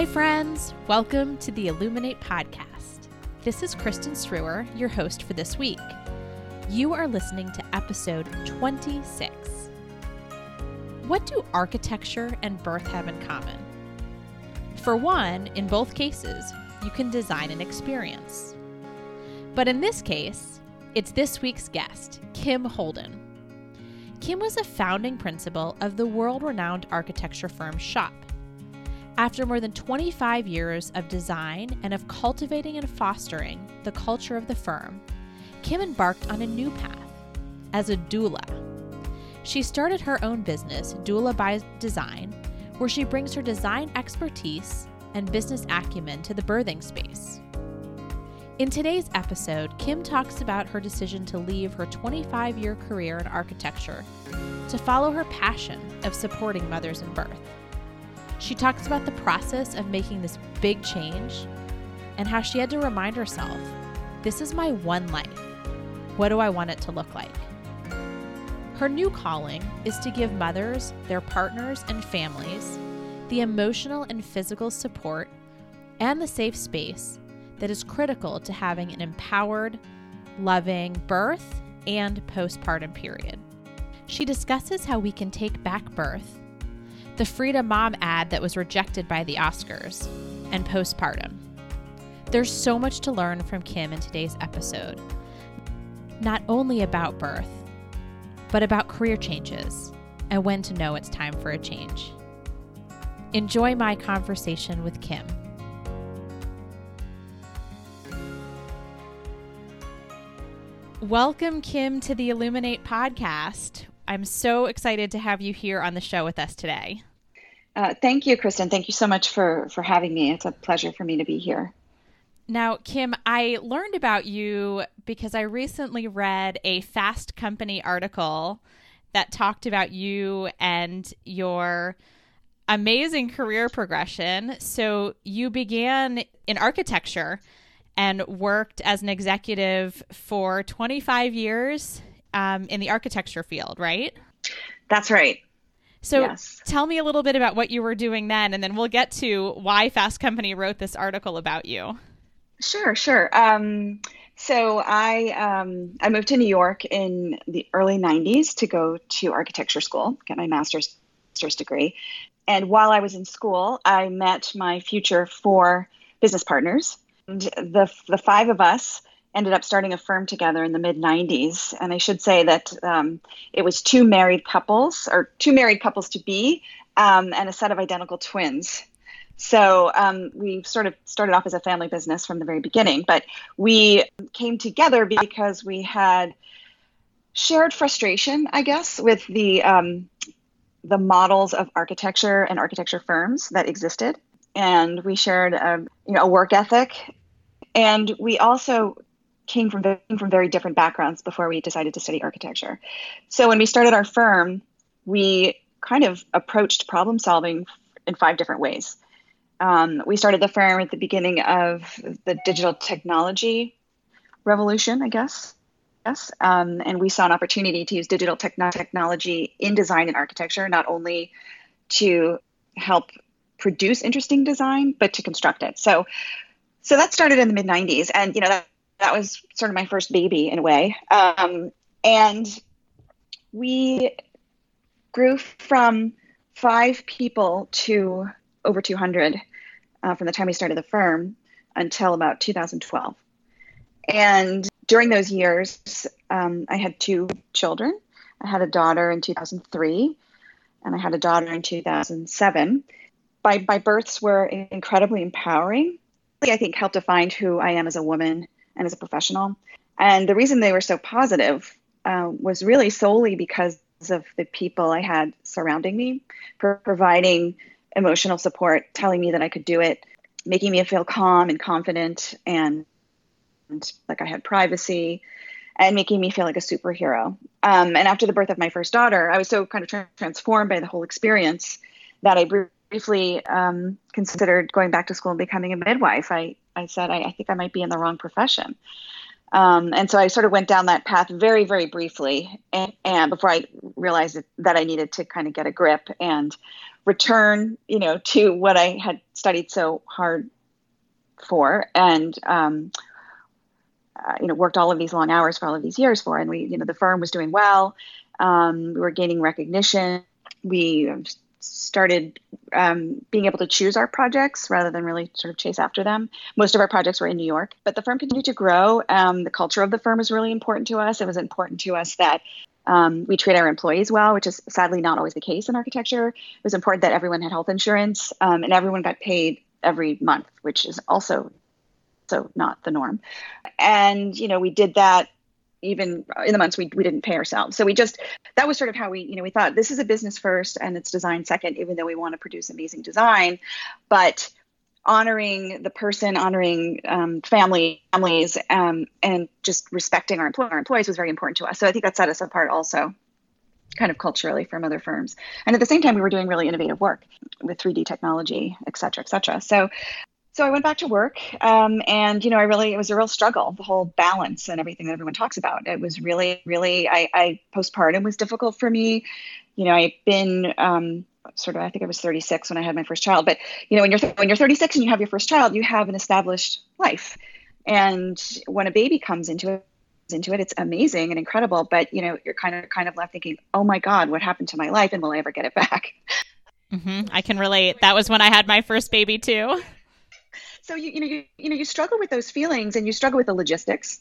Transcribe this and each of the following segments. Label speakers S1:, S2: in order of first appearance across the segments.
S1: Hi, friends. Welcome to the Illuminate Podcast. This is Kristin Srour, your host for this week. You are listening to episode 26. What do architecture and birth have in common? For one, in both cases, you can design an experience. But in this case, it's this week's guest, Kim Holden. Kim was a founding principal of the world renowned architecture firm SHoP. After more than 25 years of design and of cultivating and fostering the culture of the firm, Kim embarked on a new path as a doula. She started her own business, Doula by Design, where she brings her design expertise and business acumen to the birthing space. In today's episode, Kim talks about her decision to leave her 25 year career in architecture to follow her passion of supporting mothers in birth. She talks about the process of making this big change and how she had to remind herself this is my one life. What do I want it to look like? Her new calling is to give mothers, their partners, and families the emotional and physical support and the safe space that is critical to having an empowered, loving birth and postpartum period. She discusses how we can take back birth the Frida Mom ad that was rejected by the Oscars, and postpartum. There's so much to learn from Kim in today's episode, not only about birth, but about career changes and when to know it's time for a change. Enjoy my conversation with Kim. Welcome, Kim, to the Illuminate podcast. I'm so excited to have you here on the show with us today.
S2: Uh, thank you, Kristin. Thank you so much for for having me. It's a pleasure for me to be here.
S1: Now, Kim, I learned about you because I recently read a Fast Company article that talked about you and your amazing career progression. So, you began in architecture and worked as an executive for 25 years um, in the architecture field, right?
S2: That's right.
S1: So yes. tell me a little bit about what you were doing then, and then we'll get to why Fast Company wrote this article about you.
S2: Sure, sure. Um, so I um, I moved to New York in the early '90s to go to architecture school, get my master's, master's degree, and while I was in school, I met my future four business partners. And the the five of us ended up starting a firm together in the mid 90s. And I should say that um, it was two married couples, or two married couples to be, um, and a set of identical twins. So um, we sort of started off as a family business from the very beginning, but we came together because we had shared frustration, I guess, with the um, the models of architecture and architecture firms that existed, and we shared a, um, you know a work ethic, and we also came from from very different backgrounds before we decided to study architecture. So when we started our firm, we kind of approached problem solving in five different ways. Um, we started the firm at the beginning of the digital technology revolution, I guess. Yes, um, and we saw an opportunity to use digital techn- technology in design and architecture, not only to help produce interesting design, but to construct it. So, so that started in the mid '90s, and you know that that was sort of my first baby in a way. Um, and we grew from five people to over 200 uh, from the time we started the firm until about 2012. And during those years, um, I had two children. I had a daughter in 2003, and I had a daughter in 2007. My, by births were incredibly empowering. I think helped define who I am as a woman and as a professional. And the reason they were so positive uh, was really solely because of the people I had surrounding me, for providing emotional support, telling me that I could do it, making me feel calm and confident and, and like I had privacy and making me feel like a superhero. Um, and after the birth of my first daughter, I was so kind of tra- transformed by the whole experience that I briefly um, considered going back to school and becoming a midwife. I, I said, I, I think I might be in the wrong profession. Um, and so I sort of went down that path very, very briefly, and, and before I realized that I needed to kind of get a grip and return, you know, to what I had studied so hard for, and um, uh, you know, worked all of these long hours for all of these years for. And we, you know, the firm was doing well. Um, we were gaining recognition. We started um, being able to choose our projects rather than really sort of chase after them. Most of our projects were in New York, but the firm continued to grow. Um, the culture of the firm was really important to us. It was important to us that um, we treat our employees well, which is sadly not always the case in architecture. It was important that everyone had health insurance um, and everyone got paid every month, which is also so not the norm. And you know, we did that even in the months we, we didn't pay ourselves. So we just, that was sort of how we, you know, we thought this is a business first and it's design second, even though we want to produce amazing design, but honoring the person, honoring um, family, families, um, and just respecting our, our employees was very important to us. So I think that set us apart also kind of culturally from other firms. And at the same time, we were doing really innovative work with 3D technology, et cetera, et cetera. So so I went back to work, um, and you know, I really it was a real struggle, the whole balance and everything that everyone talks about. It was really, really, I, I postpartum was difficult for me. You know, I've been um, sort of, I think I was 36 when I had my first child, but you know, when you're when you're 36 and you have your first child, you have an established life, and when a baby comes into it into it it's amazing and incredible but you know you're kind of kind of left thinking oh my god what happened to my life and will i ever get it back
S1: mm-hmm. i can relate that was when i had my first baby too
S2: so you, you know you, you know you struggle with those feelings and you struggle with the logistics.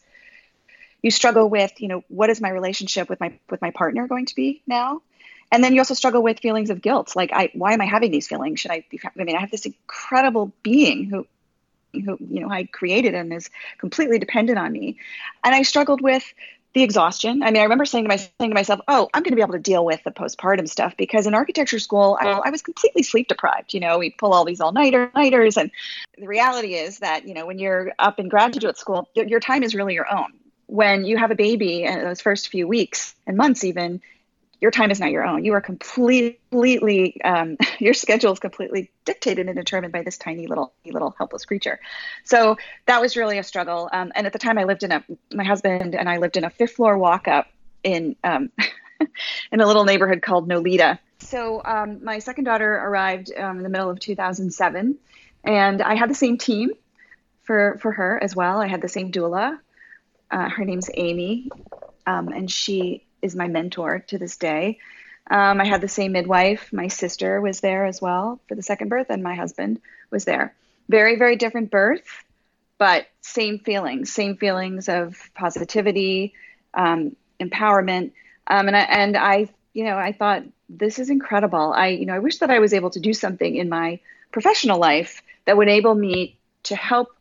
S2: You struggle with you know what is my relationship with my with my partner going to be now? And then you also struggle with feelings of guilt. Like i why am i having these feelings? Should i be i mean i have this incredible being who who you know i created and is completely dependent on me. And i struggled with the exhaustion. I mean, I remember saying to, my, saying to myself, "Oh, I'm going to be able to deal with the postpartum stuff because in architecture school, I, I was completely sleep deprived. You know, we pull all these all nighter nighters, and the reality is that you know when you're up in graduate school, your, your time is really your own. When you have a baby, and those first few weeks and months, even your time is not your own. You are completely, um, your schedule is completely dictated and determined by this tiny little, little helpless creature. So that was really a struggle. Um, and at the time, I lived in a, my husband and I lived in a fifth floor walk up in, um, in a little neighborhood called Nolita. So um, my second daughter arrived um, in the middle of 2007, and I had the same team for for her as well. I had the same doula. Uh, her name's Amy, um, and she is my mentor to this day. Um, I had the same midwife. My sister was there as well for the second birth, and my husband was there. Very, very different birth, but same feelings, same feelings of positivity, um, empowerment. Um, and I, and I, you know, I thought this is incredible. I, you know, I wish that I was able to do something in my professional life that would enable me to help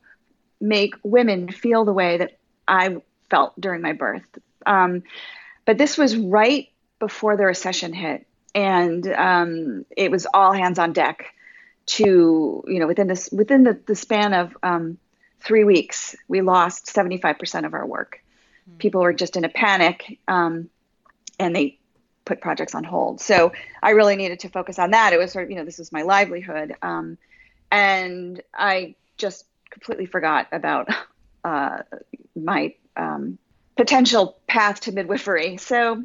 S2: make women feel the way that I felt during my birth. Um, but this was right before the recession hit, and um, it was all hands on deck to you know within this within the, the span of um, three weeks we lost 75% of our work. Mm-hmm. people were just in a panic um, and they put projects on hold. So i really needed to focus on that. It was sort of you know this was my livelihood um, and i just completely forgot about uh, my um, potential path to midwifery. So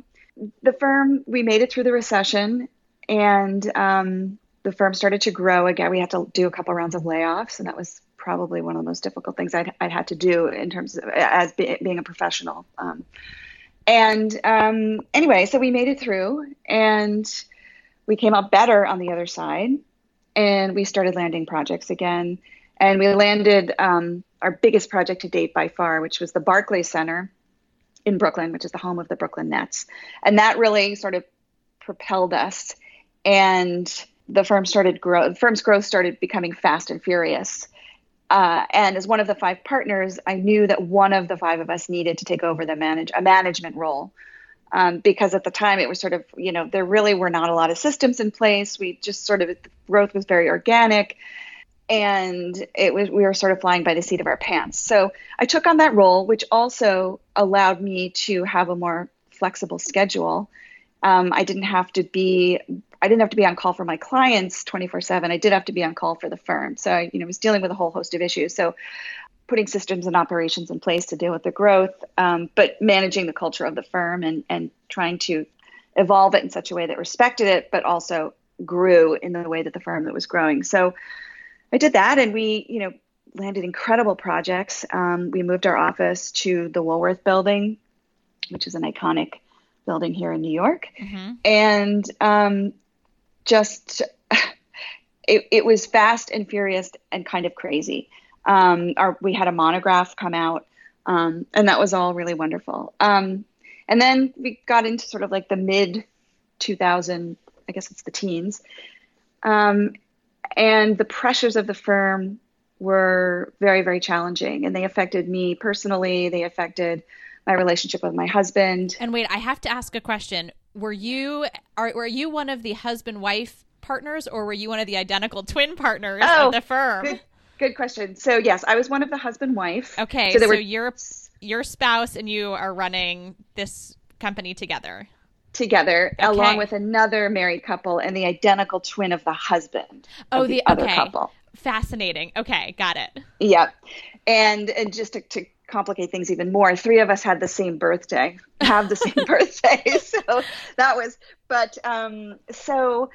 S2: the firm, we made it through the recession and um, the firm started to grow again. We had to do a couple rounds of layoffs, and that was probably one of the most difficult things I'd, I'd had to do in terms of as be, being a professional. Um, and um, anyway, so we made it through and we came out better on the other side and we started landing projects again. And we landed um, our biggest project to date by far, which was the Barclays Center in Brooklyn, which is the home of the Brooklyn Nets. And that really sort of propelled us. And the firm started grow. The firm's growth started becoming fast and furious. Uh, and as one of the five partners, I knew that one of the five of us needed to take over the manage a management role. Um, because at the time it was sort of, you know, there really were not a lot of systems in place. We just sort of growth was very organic, and it was we were sort of flying by the seat of our pants. So I took on that role, which also allowed me to have a more flexible schedule. Um, I didn't have to be I didn't have to be on call for my clients 24 7. I did have to be on call for the firm. So I, you know, was dealing with a whole host of issues. So putting systems and operations in place to deal with the growth, um, but managing the culture of the firm and, and trying to evolve it in such a way that respected it, but also grew in the way that the firm that was growing. So I did that and we, you know, landed incredible projects. Um, we moved our office to the Woolworth building, which is an iconic building here in New York. Mm-hmm. And um, just it, it was fast and furious and kind of crazy. Um, our, we had a monograph come out, um, and that was all really wonderful. Um, and then we got into sort of like the mid 2000, I guess it's the teens, um, and the pressures of the firm were very, very challenging, and they affected me personally. They affected my relationship with my husband.
S1: And wait, I have to ask a question were you are were you one of the husband wife partners or were you one of the identical twin partners oh, of the firm?
S2: Good, good, question. So yes, I was one of the husband wife.
S1: Okay, so, so were... your your spouse and you are running this company together.
S2: Together, okay. along with another married couple and the identical twin of the husband.
S1: Oh,
S2: the,
S1: the, other okay. couple. Fascinating. Okay, got it.
S2: Yep. And and just to, to complicate things even more, three of us had the same birthday, have the same birthday. So that was, but um, so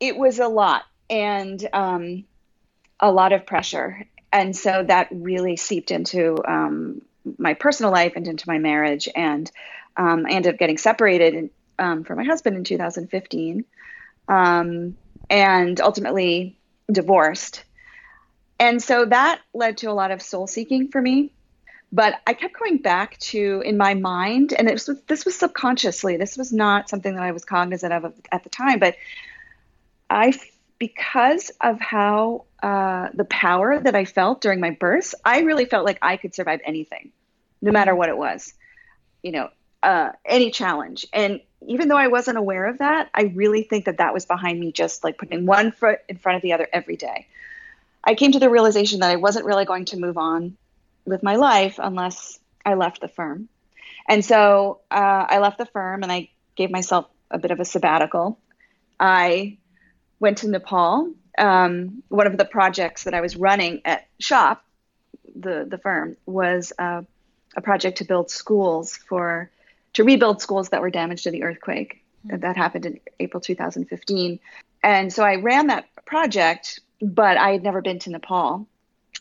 S2: it was a lot and um, a lot of pressure. And so that really seeped into um, my personal life and into my marriage. And um, I ended up getting separated um, from my husband in 2015 um, and ultimately divorced. And so that led to a lot of soul seeking for me but I kept going back to in my mind, and was, this was subconsciously. This was not something that I was cognizant of at the time, but I, because of how uh, the power that I felt during my birth, I really felt like I could survive anything, no matter what it was, you know, uh, any challenge. And even though I wasn't aware of that, I really think that that was behind me, just like putting one foot in front of the other every day. I came to the realization that I wasn't really going to move on with my life unless I left the firm. And so uh, I left the firm and I gave myself a bit of a sabbatical. I went to Nepal. Um, one of the projects that I was running at SHoP, the the firm, was uh, a project to build schools for to rebuild schools that were damaged in the earthquake mm-hmm. that happened in April 2015. And so I ran that project, but I had never been to Nepal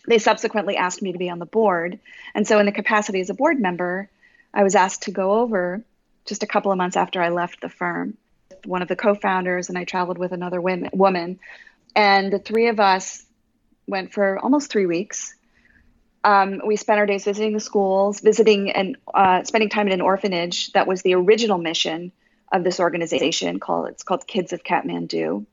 S2: they subsequently asked me to be on the board. And so, in the capacity as a board member, I was asked to go over just a couple of months after I left the firm. One of the co founders, and I traveled with another woman. And the three of us went for almost three weeks. Um, we spent our days visiting the schools, visiting and uh, spending time in an orphanage that was the original mission of this organization called it's called Kids of Kathmandu.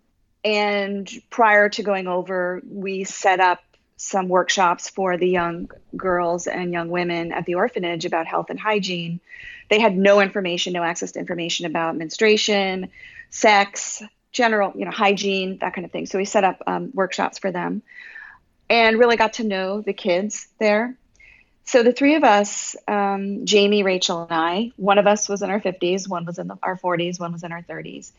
S2: And prior to going over, we set up some workshops for the young girls and young women at the orphanage about health and hygiene. They had no information, no access to information about menstruation, sex, general, you know, hygiene, that kind of thing. So we set up um, workshops for them and really got to know the kids there. So the three of us, um, Jamie, Rachel, and I, one of us was in our 50s, one was in the, our 40s, one was in our 30s.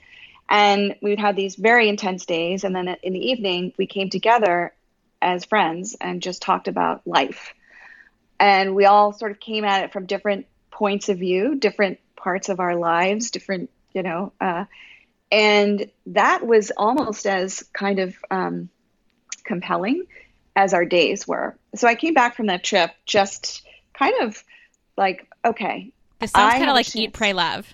S2: And we would have these very intense days. And then in the evening, we came together as friends and just talked about life. And we all sort of came at it from different points of view, different parts of our lives, different, you know, uh, and that was almost as kind of um, compelling as our days were. So I came back from that trip just kind of like, okay.
S1: This sounds kind of like Eat, Pray, Love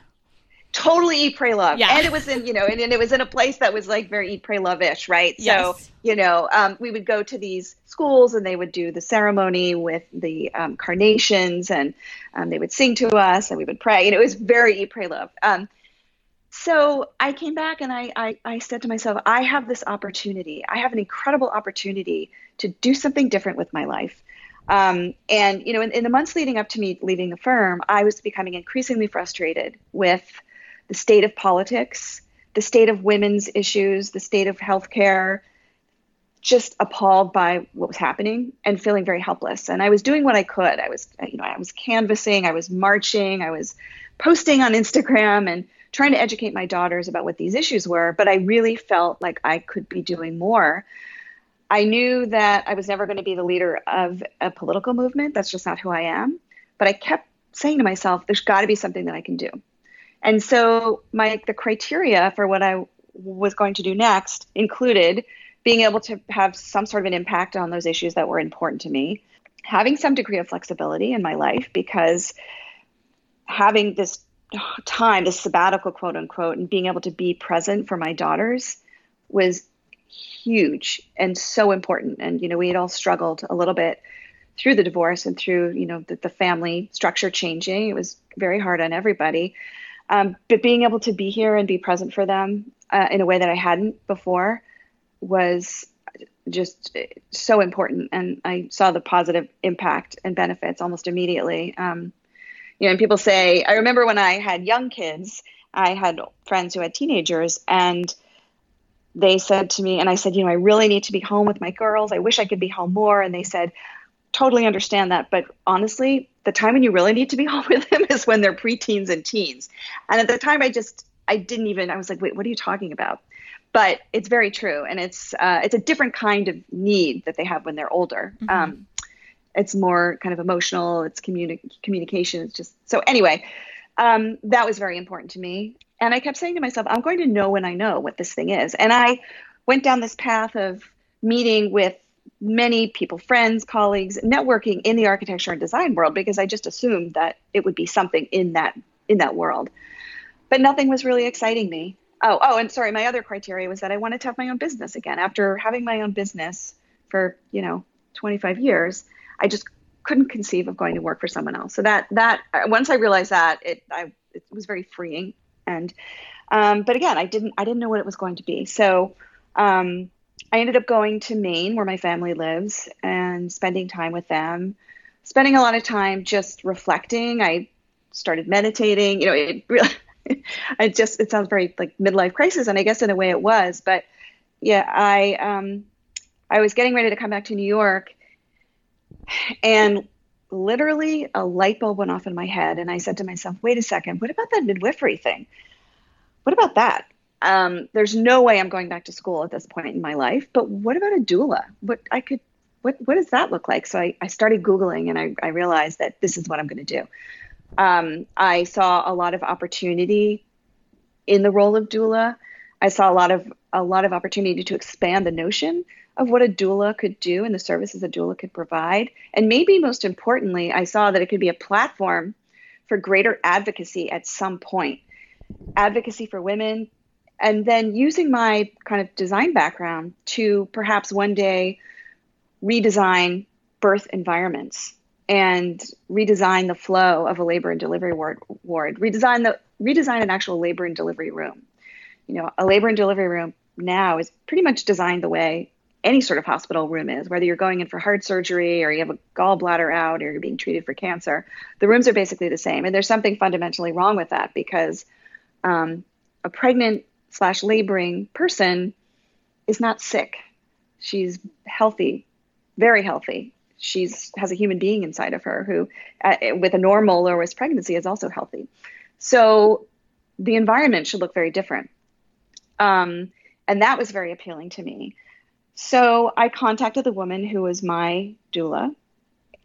S2: totally eat pray love yeah. and it was in you know and, and, it was in a place that was like very eat pray love ish right yes. so you know um, we would go to these schools and they would do the ceremony with the um, carnations and um, they would sing to us and we would pray and it was very eat pray love um, so I came back and I, I, I said to myself, I have this opportunity. I have an incredible opportunity to do something different with my life. Um, and you know, in, in, the months leading up to me leaving the firm, I was becoming increasingly frustrated with the state of politics, the state of women's issues, the state of healthcare, just appalled by what was happening and feeling very helpless. And I was doing what I could. I was, you know, I was canvassing, I was marching, I was posting on Instagram and trying to educate my daughters about what these issues were. But I really felt like I could be doing more. I knew that I was never going to be the leader of a political movement. That's just not who I am. But I kept saying to myself, there's got to be something that I can do. And so my the criteria for what I was going to do next included being able to have some sort of an impact on those issues that were important to me, having some degree of flexibility in my life because having this time, this sabbatical quote unquote, and being able to be present for my daughters was huge and so important. And, you know, we had all struggled a little bit through the divorce and through, you know, the, the family structure changing. It was very hard on everybody. Um, but being able to be here and be present for them uh, in a way that I hadn't before was just so important. And I saw the positive impact and benefits almost immediately. Um, you know, and people say, I remember when I had young kids, I had friends who had teenagers, and they said to me, and I said, you know, I really need to be home with my girls. I wish I could be home more. And they said, totally understand that. But honestly, the time when you really need to be home with them is when they're preteens and teens. And at the time, I just, I didn't even, I was like, wait, what are you talking about? But it's very true. And it's, uh, it's a different kind of need that they have when they're older. Mm-hmm. Um, it's more kind of emotional, it's communi- communication. It's just, so anyway, um, that was very important to me. And I kept saying to myself, I'm going to know when I know what this thing is. And I went down this path of meeting with many people, friends, colleagues, networking in the architecture and design world because I just assumed that it would be something in that in that world. But nothing was really exciting me. Oh, oh, and sorry, my other criteria was that I wanted to have my own business again. After having my own business for, you know, 25 years, I just couldn't conceive of going to work for someone else. So that that once I realized that, it I it was very freeing and um, but again, I didn't I didn't know what it was going to be. So um, I ended up going to Maine, where my family lives, and spending time with them. Spending a lot of time just reflecting. I started meditating. You know, it really, I just it sounds very like midlife crisis, and I guess in a way it was. But yeah, I um, I was getting ready to come back to New York, and literally a light bulb went off in my head, and I said to myself, "Wait a second, what about that midwifery thing? What about that? Um, there's no way I'm going back to school at this point in my life. But what about a doula? What I could, what what does that look like? So I, I started googling and I, I realized that this is what I'm going to do. Um, I saw a lot of opportunity in the role of doula. I saw a lot of a lot of opportunity to expand the notion of what a doula could do and the services a doula could provide. And maybe most importantly, I saw that it could be a platform for greater advocacy at some point. Advocacy for women, and then using my kind of design background to perhaps one day redesign birth environments and redesign the flow of a labor and delivery ward, ward redesign the redesign an actual labor and delivery room you know a labor and delivery room now is pretty much designed the way any sort of hospital room is whether you're going in for heart surgery or you have a gallbladder out or you're being treated for cancer the rooms are basically the same and there's something fundamentally wrong with that because um, a pregnant slash laboring person is not sick. She's healthy, very healthy. She's has a human being inside of her who, uh, with a normal or risk pregnancy, is also healthy. So the environment should look very different. Um, and that was very appealing to me. So I contacted the woman who was my doula,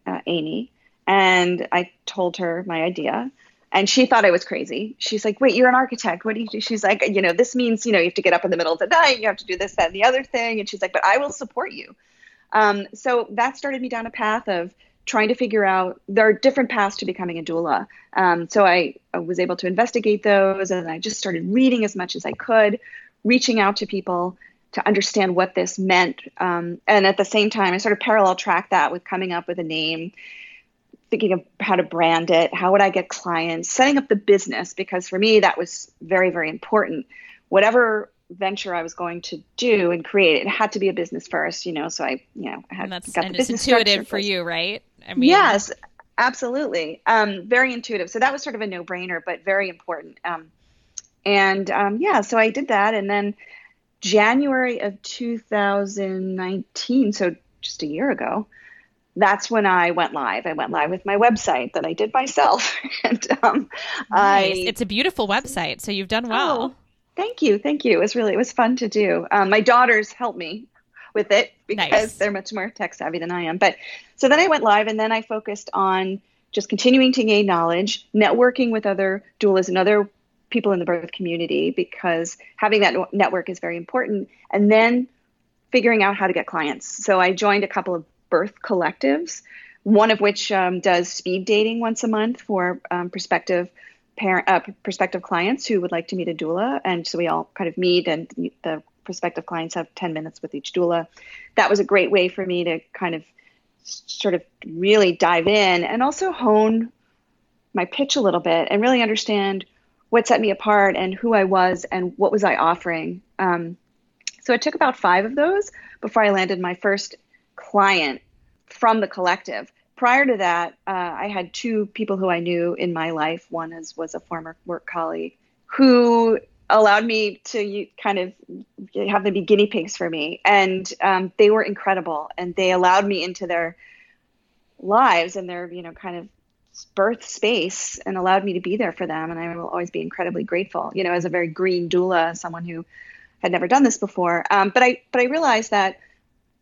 S2: uh, Amy, and I told her my idea and she thought I was crazy. She's like, "Wait, you're an architect. What do you do?" She's like, "You know, this means you know you have to get up in the middle of the night. You have to do this, that, and the other thing." And she's like, "But I will support you." Um, so that started me down a path of trying to figure out there are different paths to becoming a doula. Um, so I, I, was able to investigate those, and I just started reading as much as I could, reaching out to people to understand what this meant. Um, and at the same time, I sort of parallel track that with coming up with a name thinking of how to brand it, how would I get clients, setting up the business, because for me, that was very, very important. Whatever venture I was going to do and create, it had to be a business first, you know. So I, you know, I had
S1: and that's
S2: got
S1: and
S2: the
S1: it's
S2: business
S1: intuitive for
S2: first.
S1: you, right? I mean,
S2: Yes, absolutely. Um, very intuitive. So that was sort of a no brainer, but very important. Um, and um, yeah, so I did that. And then January of 2019, so just a year ago, that's when I went live. I went live with my website that I did myself. and um,
S1: nice.
S2: I,
S1: it's a beautiful website, so you've done well.
S2: Oh, thank you. Thank you. It was really, it was fun to do. Um, my daughters helped me with it because
S1: Nice.
S2: they're much more tech savvy than I am. But so then I went live and then I focused on just continuing to gain knowledge, networking with other doulas and other people in the birth community because having that network is very important. And then figuring out how to get clients. So I joined a couple of birth collectives, one of which um, does speed dating once a month for um, prospective parent uh, prospective clients who would like to meet a doula, and so we all kind of meet, and the prospective clients have 10 minutes with each doula. That was a great way for me to kind of sort of really dive in and also hone my pitch a little bit and really understand what set me apart and who I was and what was I offering. Um, so it took about five of those before I landed my first client from the collective. Prior to that, uh, I had two people who I knew in my life. One is was a former work colleague who allowed me to kind of have them be guinea pigs for me, and um, they were incredible. And they allowed me into their lives and their you know kind of birth space and allowed me to be there for them. And I will always be incredibly grateful. You know, as a very green doula, someone who had never done this before. Um, but I but I realized that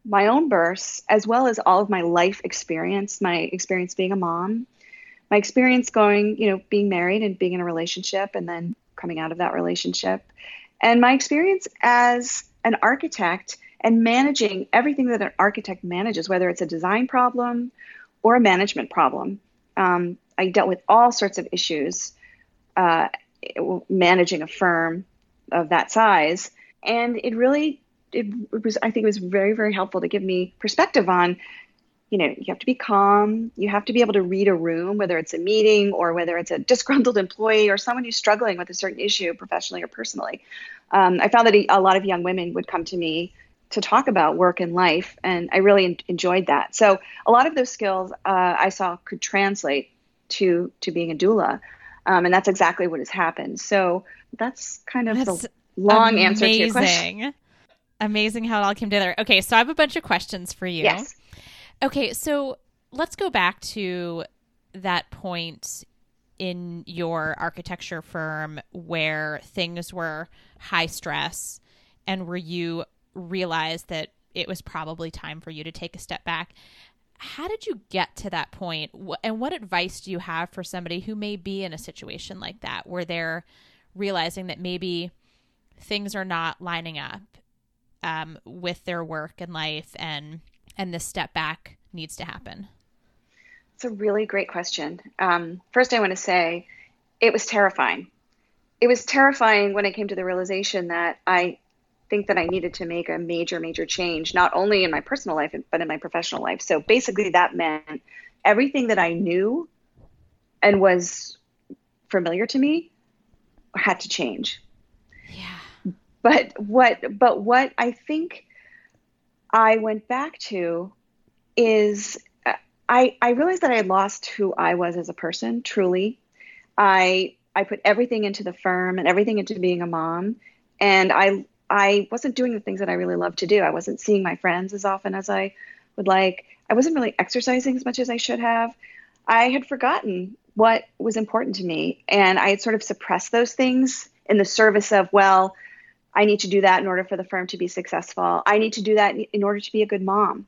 S2: my own births, as well as all of my life experience, my experience being a mom, my experience going, you know, being married and being in a relationship and then coming out of that relationship, and my experience as an architect and managing everything that an architect manages, whether it's a design problem or a management problem. Um, I dealt with all sorts of issues uh, managing a firm of that size, and it really it, was I think it was very very helpful to give me perspective on you know you have to be calm. You have to be able to read a room whether it's a meeting or whether it's a disgruntled employee or someone who's struggling with a certain issue professionally or personally. Um, i found that a lot of young women would come to me to talk about work and life and i really en- enjoyed that so a lot of those skills uh, i saw could translate to to being a doula um, and that's exactly what has happened so that's kind of
S1: That's
S2: the long answer to your question
S1: Amazing. Amazing how it all came together. Okay, so I have a bunch of questions for you.
S2: yes
S1: Okay, so let's go back to that point in your architecture firm where things were high stress and where you realized that it was probably time for you to take a step back. How did you get to that point? And what advice do you have for somebody who may be in a situation like that where they're realizing that maybe things are not lining up um, with their work and life and and this step back needs to happen
S2: It's a really great question. Um, first, I want to say it was terrifying. It was terrifying when I came to the realization that I think that I needed to make a major, major change, not only in my personal life, but in my professional life. So basically, that meant everything that I knew and was familiar to me had to change.
S1: yeah
S2: But what, but what I think I went back to is uh, I, I realized that I had lost who I was as a person, truly. I I put everything into the firm and everything into being a mom, and I I wasn't doing the things that I really love to do. I wasn't seeing my friends as often as I would like. I wasn't really exercising as much as I should have. I had forgotten what was important to me, and I had sort of suppressed those things in the service of well, I need to do that in order for the firm to be successful. I need to do that in order to be a good mom.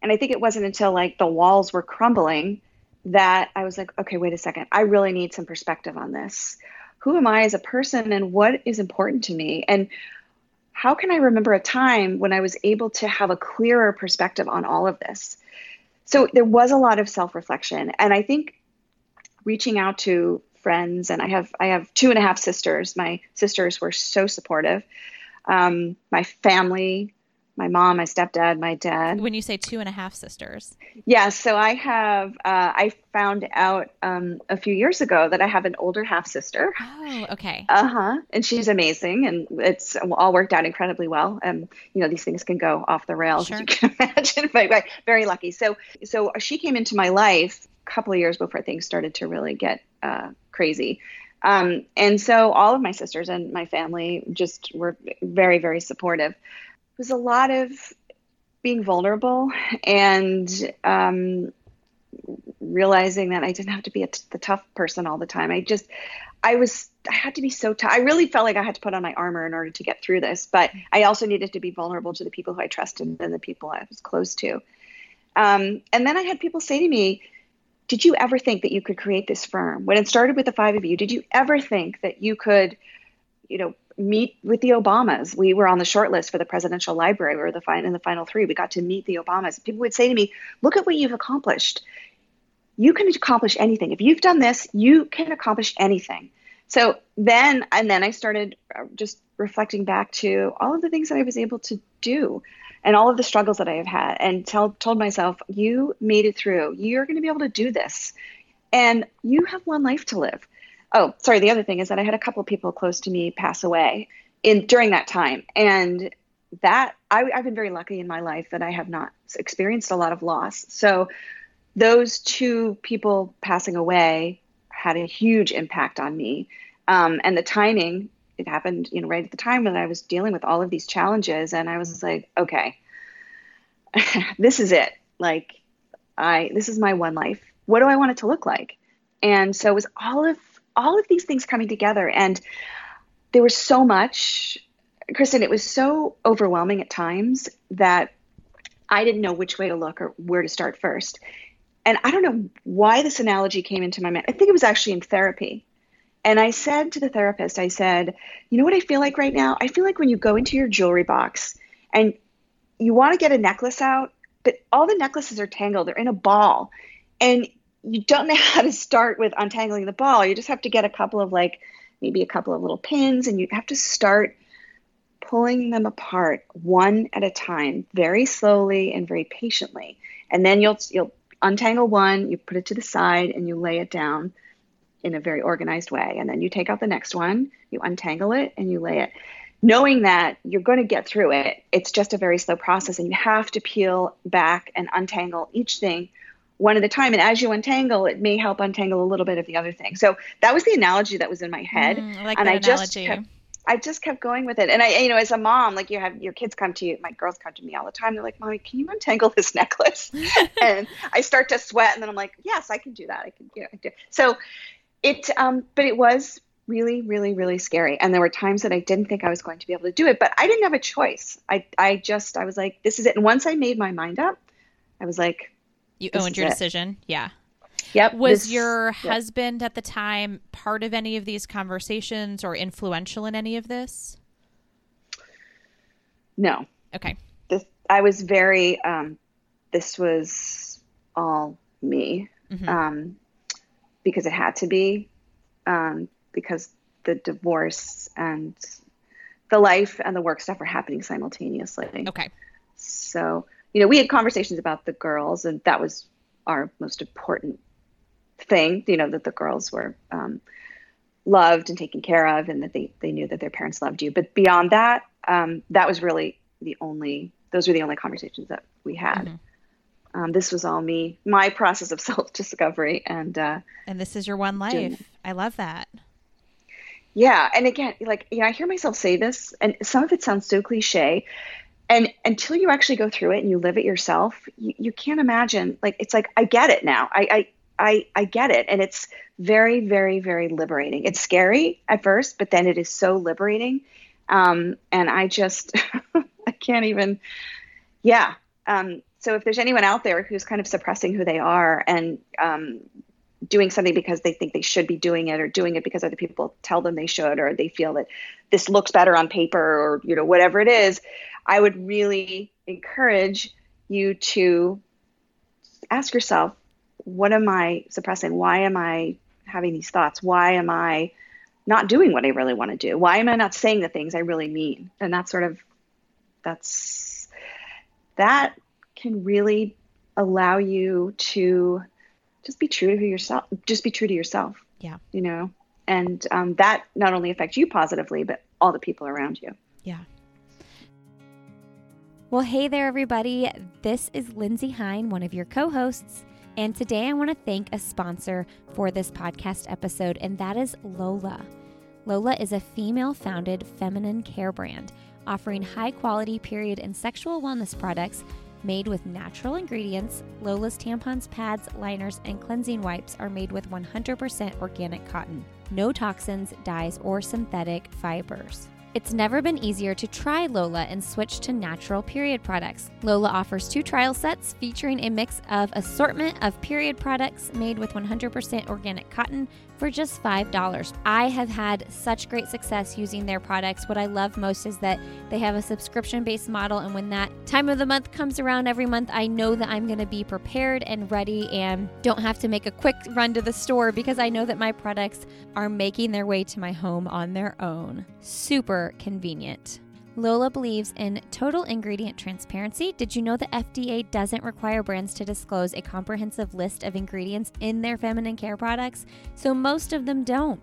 S2: And I think it wasn't until like the walls were crumbling that I was like, okay, wait a second. I really need some perspective on this. Who am I as a person and what is important to me? And how can I remember a time when I was able to have a clearer perspective on all of this? So there was a lot of self-reflection. And I think reaching out to friends and I have I have two and a half sisters. My sisters were so supportive. Um, my family my mom, my stepdad, my dad.
S1: When you say two and a half sisters.
S2: Yeah, so I have, uh, I found out um, a few years ago that I have an older half sister.
S1: Oh, okay.
S2: Uh huh. And she's amazing, and it's all worked out incredibly well. And you know, these things can go off the rails,
S1: Sure.
S2: as you can imagine. But but very lucky. So, so she came into my life a couple of years before things started to really get uh, crazy. Um, and so all of my sisters and my family just were very, very supportive. Was a lot of being vulnerable and um, realizing that I didn't have to be the tough person all the time. I just, I was, I had to be so tough. I really felt like I had to put on my armor in order to get through this, but I also needed to be vulnerable to the people who I trusted and the people I was close to. Um, and then I had people say to me, did you ever think that you could create this firm? When it started with the five of you, did you ever think that you could, you know, meet with the Obamas? We were on the short list for the presidential library. We were the fin- in the final three. We got to meet the Obamas. People would say to me, look at what you've accomplished. You can accomplish anything. If you've done this, you can accomplish anything. So then, and then I started uh, just reflecting back to all of the things that I was able to do and all of the struggles that I have had and tell, told myself, you made it through. You're going to be able to do this. And you have one life to live. Oh, sorry. The other thing is that I had a couple of people close to me pass away in during that time. And that I, I've been very lucky in my life that I have not experienced a lot of loss. So those two people passing away had a huge impact on me. Um, and the timing, it happened, you know, right at the time when I was dealing with all of these challenges. And I was like, okay, this is it. Like, I, this is my one life. What do I want it to look like? And so it was all of, all of these things coming together. And there was so much, Kristin, it was so overwhelming at times that I didn't know which way to look or where to start first. And I don't know why this analogy came into my mind. I think it was actually in therapy. And I said to the therapist, I said, you know what I feel like right now? I feel like when you go into your jewelry box and you want to get a necklace out, but all the necklaces are tangled, they're in a ball. And you don't know how to start with untangling the ball. You just have to get a couple of like maybe a couple of little pins and you have to start pulling them apart one at a time, very slowly and very patiently. And then you'll you'll untangle one, you put it to the side and you lay it down in a very organized way. And then you take out the next one, you untangle it and you lay it. Knowing that you're going to get through it, it's just a very slow process and you have to peel back and untangle each thing one at a time. And as you untangle, it may help untangle a little bit of the other thing. So that was the analogy that was in my head.
S1: Mm, I like
S2: and
S1: that
S2: I just
S1: analogy.
S2: kept, I just kept going with it. And I, you know, as a mom, like you have your kids come to you, my girls come to me all the time. They're like, Mommy, can you untangle this necklace? and I start to sweat and then I'm like, yes, I can do that. I can, you know, I do. So it, um, but it was really, really, really scary. And there were times that I didn't think I was going to be able to do it, but I didn't have a choice. I, I just, I was like, this is it. And once I made my mind up, I was like,
S1: You
S2: this
S1: owned your
S2: it.
S1: decision. Yeah.
S2: yep.
S1: Was
S2: this-
S1: your husband at the time part of any of these conversations or influential in any of this?
S2: No,
S1: Okay.
S2: this, I was very, um, this was all me.
S1: Mhm.
S2: um, because it had to be, um, because the divorce and the life and the work stuff were happening simultaneously.
S1: Okay.
S2: So, you know, we had conversations about the girls, and that was our most important thing, you know, that the girls were um, loved and taken care of, and that they, they knew that their parents loved you. But beyond that, um, that was really the only, those were the only conversations that we had.
S1: Mhm.
S2: Um, this was all me, my process of self discovery. And, uh,
S1: And this is your one
S2: Doing
S1: life. I love that.
S2: Yeah, and again, like you know, I hear myself say this, and some of it sounds so cliche, and until you actually go through it and you live it yourself, you, you can't imagine. Like it's like I get it now. I, I I I get it, and it's very, very, very liberating. It's scary at first, but then it is so liberating, um, and I just I can't even. Yeah. Um, so if there's anyone out there who's kind of suppressing who they are and um, doing something because they think they should be doing it or doing it because other people tell them they should or they feel that this looks better on paper or you know whatever it is i would really encourage you to ask yourself what am i suppressing why am i having these thoughts why am i not doing what i really want to do why am i not saying the things i really mean and that's sort of that's that can really allow you to just be true to yourself. Just be true to yourself.
S1: Yeah.
S2: You know, and um, that not only affects you positively, but all the people around you.
S1: Yeah.
S3: Well, hey there, everybody. This is Lindsay Hein, one of your co hosts. And today I want to thank a sponsor for this podcast episode, and that is Lola. Lola is a female founded feminine care brand offering high quality period and sexual wellness products made with natural ingredients. Lola's tampons, pads, liners, and cleansing wipes are made with 100% organic cotton, no toxins, dyes, or synthetic fibers. It's never been easier to try Lola and switch to natural period products. Lola offers two trial sets featuring a mix of assortment of period products made with 100% organic cotton for just $5. I have had such great success using their products. What I love most is that they have a subscription based model, and when that time of the month comes around every month, I know that I'm going to be prepared and ready and don't have to make a quick run to the store because I know that my products are making their way to my home on their own. Super convenient. Lola believes in total ingredient transparency. Did you know the FDA doesn't require brands to disclose a comprehensive list of ingredients in their feminine care products? So most of them don't.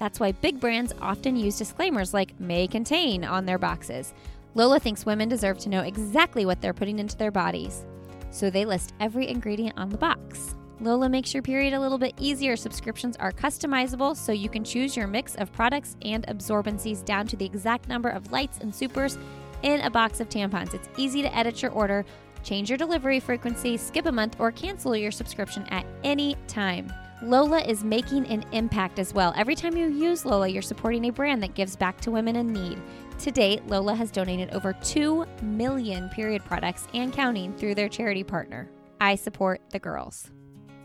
S3: That's why big brands often use disclaimers like may contain on their boxes. Lola thinks women deserve to know exactly what they're putting into their bodies. So they list every ingredient on the box. Lola makes your period a little bit easier. Subscriptions are customizable, so you can choose your mix of products and absorbencies down to the exact number of lights and supers in a box of tampons. It's easy to edit your order, change your delivery frequency, skip a month, or cancel your subscription at any time. Lola is making an impact as well. Every time you use Lola, you're supporting a brand that gives back to women in need. To date, Lola has donated over 2 million period products and counting through their charity partner. I support the girls.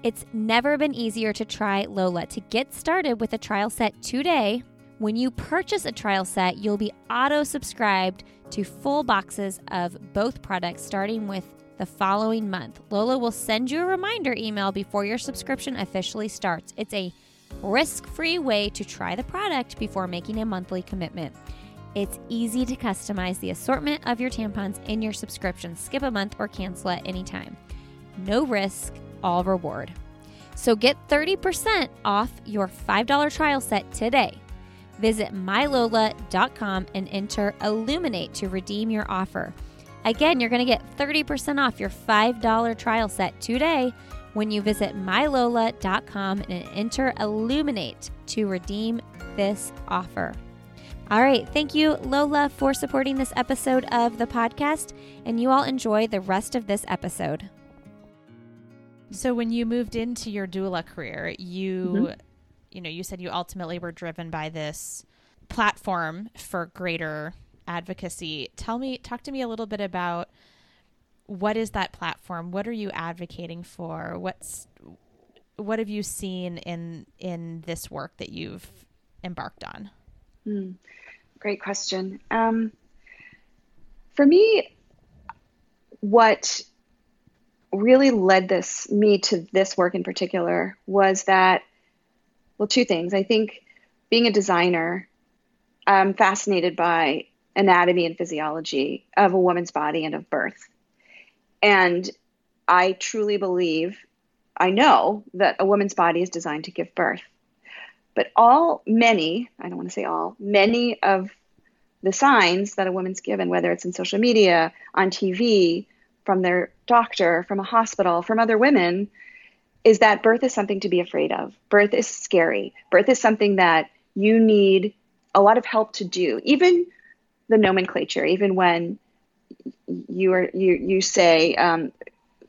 S3: It's never been easier to try Lola. To get started with a trial set today, when you purchase a trial set, you'll be auto subscribed to full boxes of both products starting with the following month. Lola will send you a reminder email before your subscription officially starts. It's a risk free way to try the product before making a monthly commitment. It's easy to customize the assortment of your tampons in your subscription. Skip a month or cancel at any time. No risk, all reward. So get 30% off your $5 trial set today. Visit mylola.com and enter Illuminate to redeem your offer. Again, you're going to get 30% off your $5 trial set today when you visit mylola.com and enter Illuminate to redeem this offer. All right. Thank you, Lola, for supporting this episode of the podcast, and you all enjoy the rest of this episode.
S1: So when you moved into your doula career, you mm-hmm. you know, you said you ultimately were driven by this platform for greater advocacy. Tell me talk to me a little bit about what is that platform? What are you advocating for? What's what have you seen in in this work that you've embarked on?
S2: Mm, great question. Um, for me, what really led this me to this work in particular was that well two things. I think being a designer i'm fascinated by anatomy and physiology of a woman's body and of birth. And i truly believe i know that a woman's body is designed to give birth. But all many i don't want to say all many of the signs that a woman's given whether it's in social media on tv from their doctor, from a hospital, from other women, is that birth is something to be afraid of. Birth is scary. Birth is something that you need a lot of help to do. Even the nomenclature, even when you are you you say um,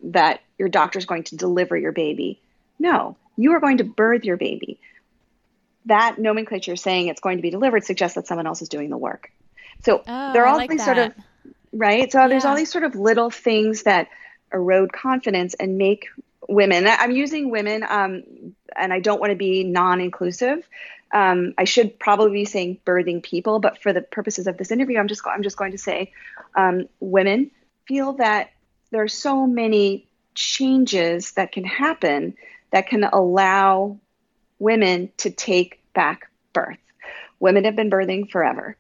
S2: that your doctor is going to deliver your baby, no, you are going to birth your baby. That nomenclature saying it's going to be delivered suggests that someone else is doing the work. So
S1: oh,
S2: they're all
S1: like
S2: these sort of right? So yeah. there's all these sort of little things that erode confidence and make women. I'm using women, um, and I don't want to be non-inclusive. Um, I should probably be saying birthing people, but for the purposes of this interview, I'm just I'm just going to say um, women feel that there are so many changes that can happen that can allow women to take back birth. Women have been birthing forever,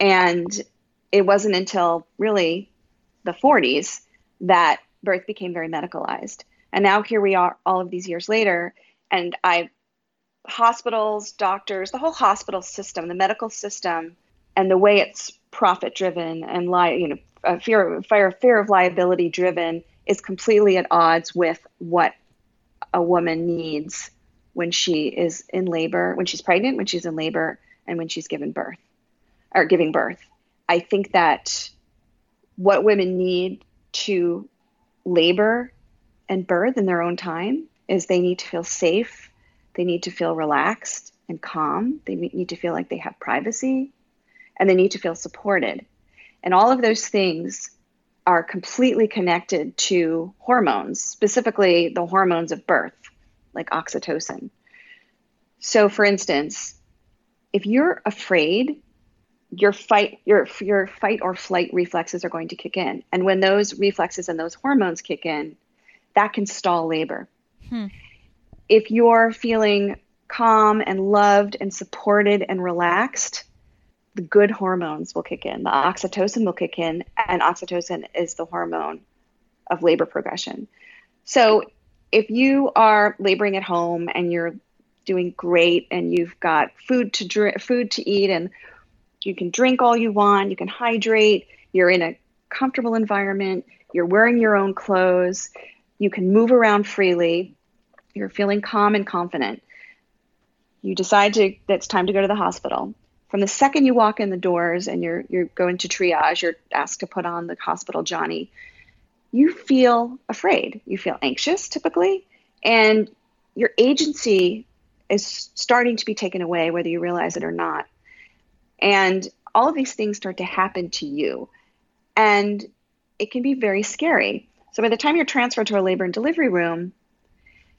S2: and it wasn't until really the 40s that birth became very medicalized. And now here we are all of these years later, and I hospitals, doctors, the whole hospital system, the medical system, and the way it's profit driven and li- you know uh, fear fear fear of liability driven is completely at odds with what a woman needs when she is in labor, when she's pregnant, when she's in labor, and when she's given birth or giving birth. I think that what women need to labor and birth in their own time is they need to feel safe, they need to feel relaxed and calm, they need to feel like they have privacy, and they need to feel supported. And all of those things are completely connected to hormones, specifically the hormones of birth, like oxytocin. So, for instance, if you're afraid, your fight your your fight or flight reflexes are going to kick in, and when those reflexes and those hormones kick in, that can stall labor. Hmm. If you're feeling calm and loved and supported and relaxed, the good hormones will kick in. The oxytocin will kick in, and oxytocin is the hormone of labor progression. So if you are laboring at home and you're doing great and you've got food to drink, food to eat and you can drink all you want, you can hydrate, you're in a comfortable environment, you're wearing your own clothes, you can move around freely, you're feeling calm and confident. You decide to that it's time to go to the hospital from the second you walk in the doors and you're you're going to triage, you're asked to put on the hospital Johnny, you feel afraid. You feel anxious typically, and your agency is starting to be taken away, whether you realize it or not. And all of these things start to happen to you. And it can be very scary. So by the time you're transferred to a labor and delivery room,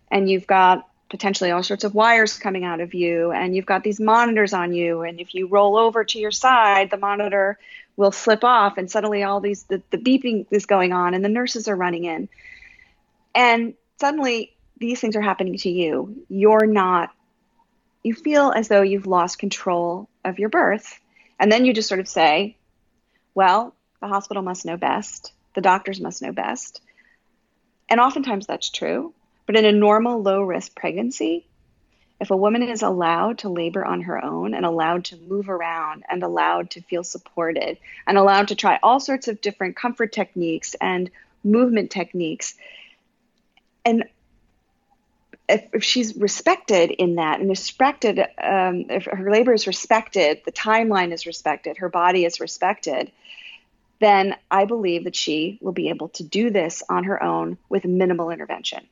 S2: and you've got potentially all sorts of wires coming out of you and you've got these monitors on you and if you roll over to your side the monitor will slip off and suddenly all these the, the beeping is going on and the nurses are running in and suddenly these things are happening to you you're not you feel as though you've lost control of your birth. And then you just sort of say well the hospital must know best. The doctors must know best. And oftentimes that's true. But in a normal low risk pregnancy, if a woman is allowed to labor on her own and allowed to move around and allowed to feel supported and allowed to try all sorts of different comfort techniques and movement techniques, and if, if she's respected in that and respected, um, if her labor is respected, the timeline is respected, her body is respected, then I believe that she will be able to do this on her own with minimal intervention.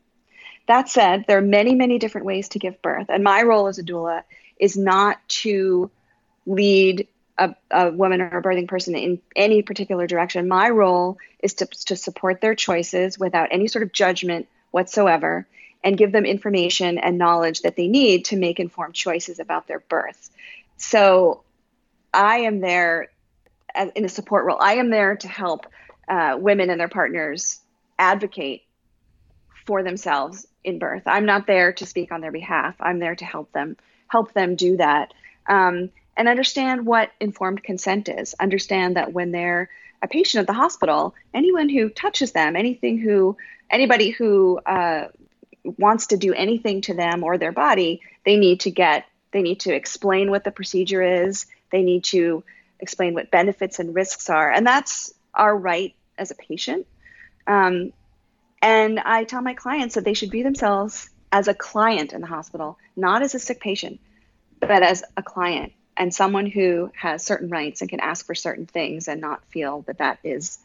S2: That said, there are many, many different ways to give birth. And my role as a doula is not to lead a, a, woman or a birthing person in any particular direction. My role is to, to support their choices without any sort of judgment whatsoever and give them information and knowledge that they need to make informed choices about their birth. So I am there as, in a support role. I am there to help uh, women and their partners advocate for themselves in birth. I'm not there to speak on their behalf. I'm there to help them help them do that um, and understand what informed consent is. Understand that when they're a patient at the hospital, anyone who touches them, anything who anybody who uh, wants to do anything to them or their body, they need to get they need to explain what the procedure is. They need to explain what benefits and risks are, and that's our right as a patient. Um, and I tell my clients that they should view themselves as a client in the hospital, not as a sick patient, but as a client and someone who has certain rights and can ask for certain things and not feel that that is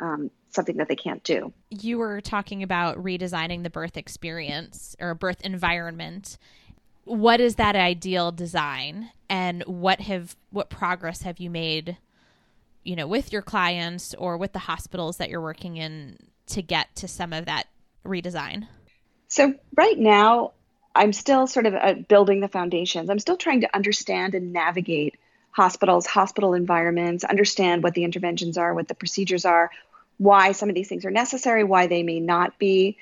S2: um, something that they can't do.
S1: You were talking about redesigning the birth experience or birth environment. What is that ideal design, and what have what progress have you made? You know, with your clients or with the hospitals that you're working in to get to some of that redesign?
S2: So, right now, I'm still sort of uh, building the foundations. I'm still trying to understand and navigate hospitals, hospital environments, understand what the interventions are, what the procedures are, why some of these things are necessary, why they may not be.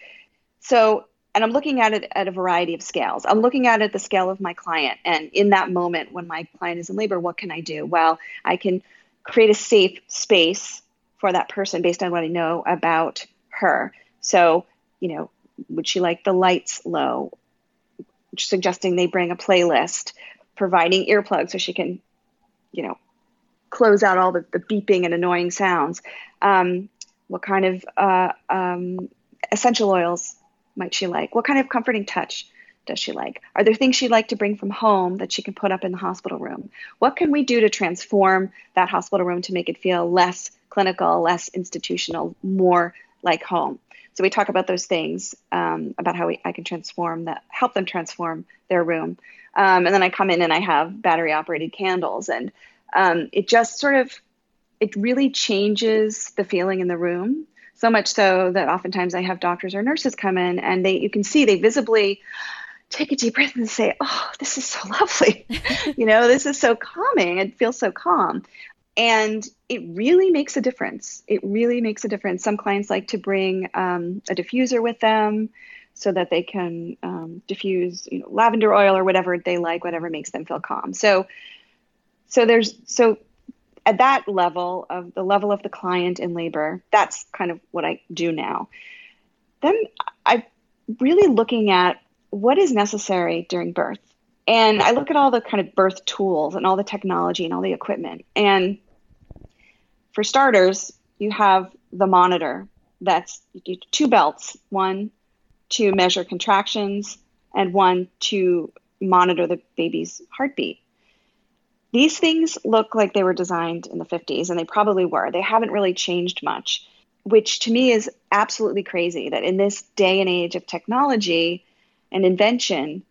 S2: So, and I'm looking at it at a variety of scales. I'm looking at it at the scale of my client. And in that moment, when my client is in labor, what can I do? Well, I can create a safe space for that person based on what I know about her. So, you know, would she like the lights low? Suggesting they bring a playlist, providing earplugs so she can, you know, close out all the, the beeping and annoying sounds. Um, what kind of uh, um, essential oils might she like? What kind of comforting touch does she like? Are there things she'd like to bring from home that she can put up in the hospital room? What can we do to transform that hospital room to make it feel less clinical, less institutional, more like home? So we talk about those things um, about how we, I can transform that, help them transform their room. Um, and then I come in and I have battery operated candles, and um, it just sort of, it really changes the feeling in the room so much so that oftentimes I have doctors or nurses come in and they you can see they visibly take a deep breath and say, "Oh, this is so lovely." you know, this is so calming. It feels so calm. And it really makes a difference. It really makes a difference. Some clients like to bring um, a diffuser with them so that they can um, diffuse, you know, lavender oil or whatever they like, whatever makes them feel calm. So, so there's so at that level of the level of the client in labor, that's kind of what I do now. Then I'm really looking at what is necessary during birth. And I look at all the kind of birth tools and all the technology and all the equipment. And for starters, you have the monitor that's two belts one to measure contractions and one to monitor the baby's heartbeat. These things look like they were designed in the 50s, and they probably were. They haven't really changed much, which to me is absolutely crazy that in this day and age of technology and invention,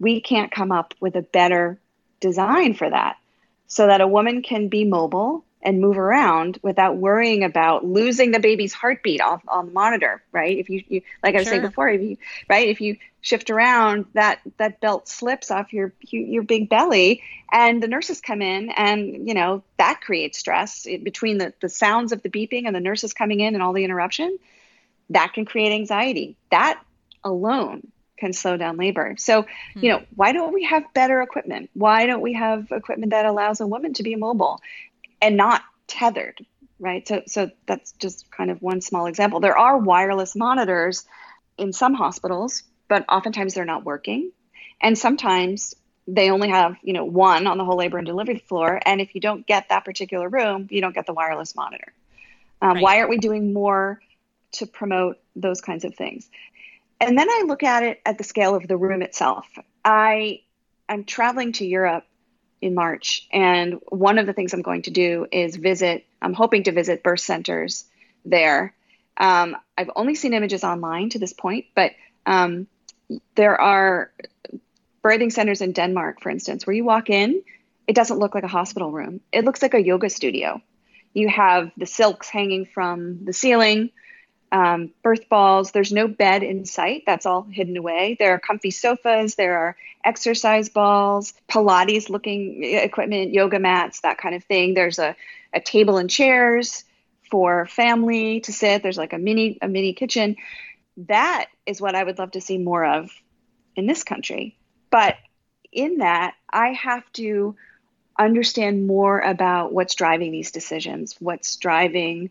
S2: we can't come up with a better design for that so that a woman can be mobile and move around without worrying about losing the baby's heartbeat off on the monitor, right? If you, you like I was sure. saying before, if you right, if you shift around, that that belt slips off your your big belly, and the nurses come in, and you know that creates stress between the the sounds of the beeping and the nurses coming in and all the interruption. That can create anxiety. That alone can slow down labor. So, hmm. you know, why don't we have better equipment? Why don't we have equipment that allows a woman to be mobile? and not tethered, right? So, so that's just kind of one small example. There are wireless monitors in some hospitals, but oftentimes they're not working. And sometimes they only have, you know, one on the whole labor and delivery floor. And if you don't get that particular room, you don't get the wireless monitor. Um, right. Why aren't we doing more to promote those kinds of things? And then I look at it at the scale of the room itself. I I'm traveling to Europe in March. And one of the things I'm going to do is visit, I'm hoping to visit birth centers there. Um, I've only seen images online to this point, but um, there are birthing centers in Denmark, for instance, where you walk in, it doesn't look like a hospital room. It looks like a yoga studio. You have the silks hanging from the ceiling um, birth balls. There's no bed in sight. That's all hidden away. There are comfy sofas. There are exercise balls, Pilates looking equipment, yoga mats, that kind of thing. There's a, a table and chairs for family to sit. There's like a mini a mini kitchen. That is what I would love to see more of in this country. But in that, I have to understand more about what's driving these decisions, what's driving